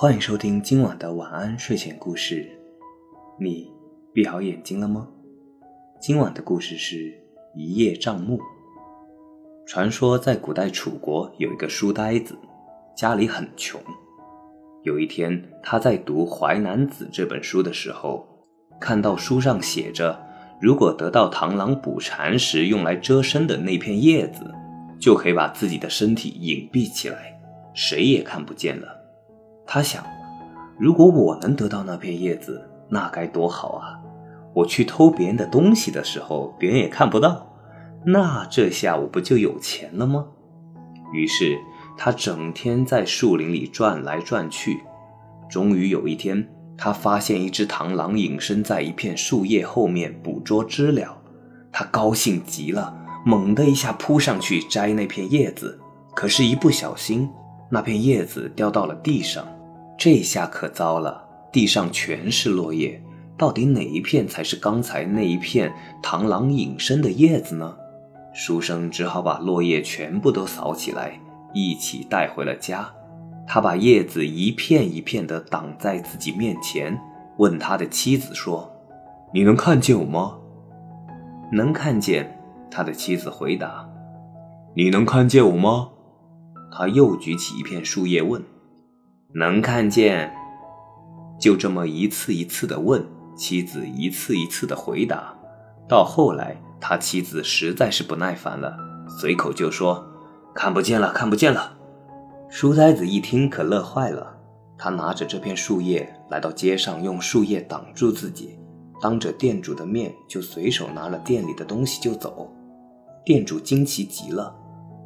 欢迎收听今晚的晚安睡前故事。你闭好眼睛了吗？今晚的故事是一叶障目。传说在古代楚国有一个书呆子，家里很穷。有一天，他在读《淮南子》这本书的时候，看到书上写着，如果得到螳螂捕蝉时用来遮身的那片叶子，就可以把自己的身体隐蔽起来，谁也看不见了。他想，如果我能得到那片叶子，那该多好啊！我去偷别人的东西的时候，别人也看不到，那这下我不就有钱了吗？于是他整天在树林里转来转去。终于有一天，他发现一只螳螂隐身在一片树叶后面捕捉知了。他高兴极了，猛地一下扑上去摘那片叶子，可是，一不小心，那片叶子掉到了地上。这下可糟了，地上全是落叶，到底哪一片才是刚才那一片螳螂隐身的叶子呢？书生只好把落叶全部都扫起来，一起带回了家。他把叶子一片一片地挡在自己面前，问他的妻子说：“你能看见我吗？”“能看见。”他的妻子回答。“你能看见我吗？”他又举起一片树叶问。能看见，就这么一次一次的问，妻子一次一次的回答。到后来，他妻子实在是不耐烦了，随口就说：“看不见了，看不见了。”书呆子一听可乐坏了，他拿着这片树叶来到街上，用树叶挡住自己，当着店主的面就随手拿了店里的东西就走。店主惊奇极了，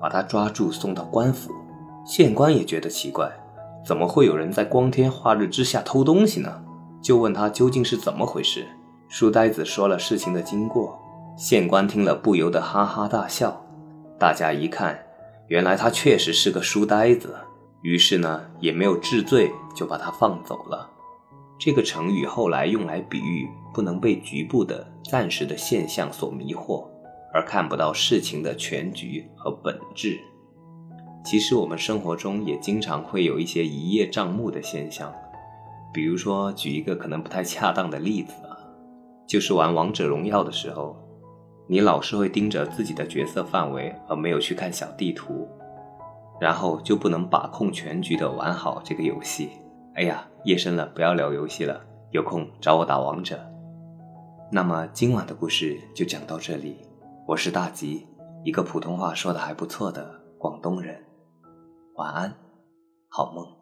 把他抓住送到官府。县官也觉得奇怪。怎么会有人在光天化日之下偷东西呢？就问他究竟是怎么回事。书呆子说了事情的经过，县官听了不由得哈哈大笑。大家一看，原来他确实是个书呆子，于是呢也没有治罪，就把他放走了。这个成语后来用来比喻不能被局部的、暂时的现象所迷惑，而看不到事情的全局和本质。其实我们生活中也经常会有一些一叶障目的现象，比如说举一个可能不太恰当的例子啊，就是玩王者荣耀的时候，你老是会盯着自己的角色范围，而没有去看小地图，然后就不能把控全局的玩好这个游戏。哎呀，夜深了，不要聊游戏了，有空找我打王者。那么今晚的故事就讲到这里，我是大吉，一个普通话说的还不错的广东人。晚安，好梦。